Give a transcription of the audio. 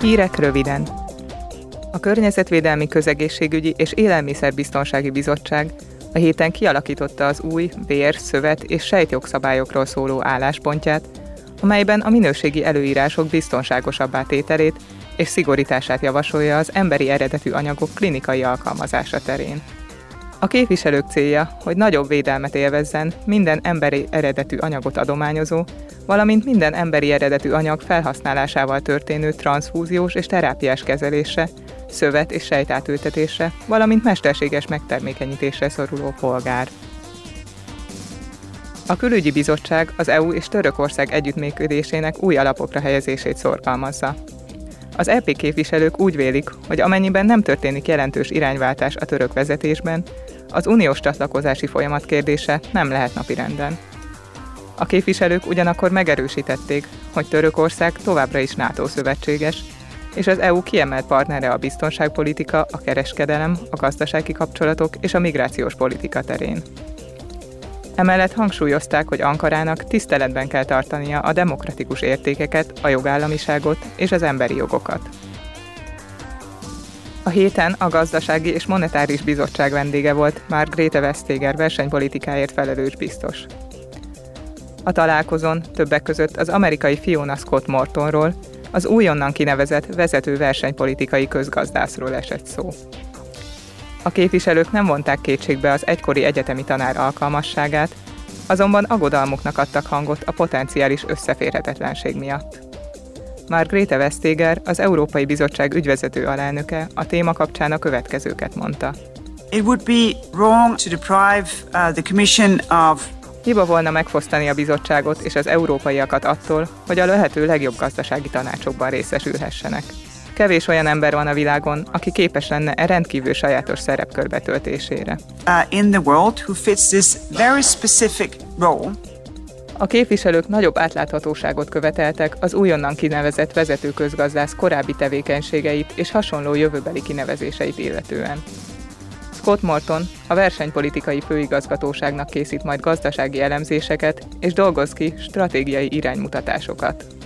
Hírek röviden. A Környezetvédelmi Közegészségügyi és Élelmiszerbiztonsági Bizottság a héten kialakította az új vér, szövet és sejtjogszabályokról szóló álláspontját, amelyben a minőségi előírások biztonságosabbá tételét és szigorítását javasolja az emberi eredetű anyagok klinikai alkalmazása terén. A képviselők célja, hogy nagyobb védelmet élvezzen minden emberi eredetű anyagot adományozó, valamint minden emberi eredetű anyag felhasználásával történő transfúziós és terápiás kezelése, szövet és sejtátültetése, valamint mesterséges megtermékenyítésre szoruló polgár. A külügyi bizottság az EU és Törökország együttműködésének új alapokra helyezését szorgalmazza. Az EP képviselők úgy vélik, hogy amennyiben nem történik jelentős irányváltás a török vezetésben, az uniós csatlakozási folyamat kérdése nem lehet napirenden. A képviselők ugyanakkor megerősítették, hogy Törökország továbbra is NATO szövetséges, és az EU kiemelt partnere a biztonságpolitika, a kereskedelem, a gazdasági kapcsolatok és a migrációs politika terén. Emellett hangsúlyozták, hogy Ankarának tiszteletben kell tartania a demokratikus értékeket, a jogállamiságot és az emberi jogokat. A héten a Gazdasági és Monetáris Bizottság vendége volt már Grete Vestager versenypolitikáért felelős biztos. A találkozón többek között az amerikai Fiona Scott Mortonról, az újonnan kinevezett vezető versenypolitikai közgazdászról esett szó. A képviselők nem vonták kétségbe az egykori egyetemi tanár alkalmasságát, azonban aggodalmuknak adtak hangot a potenciális összeférhetetlenség miatt. Margrethe Vestager, az Európai Bizottság ügyvezető alelnöke a téma kapcsán a következőket mondta. It would be wrong to deprive uh, the Commission of Hiba volna megfosztani a bizottságot és az európaiakat attól, hogy a lehető legjobb gazdasági tanácsokban részesülhessenek. Kevés olyan ember van a világon, aki képes lenne e rendkívül sajátos szerepkör betöltésére. Uh, in the world who fits this very specific role. A képviselők nagyobb átláthatóságot követeltek az újonnan kinevezett vezető közgazdász korábbi tevékenységeit és hasonló jövőbeli kinevezéseit illetően. Scott Morton a versenypolitikai főigazgatóságnak készít majd gazdasági elemzéseket és dolgoz ki stratégiai iránymutatásokat.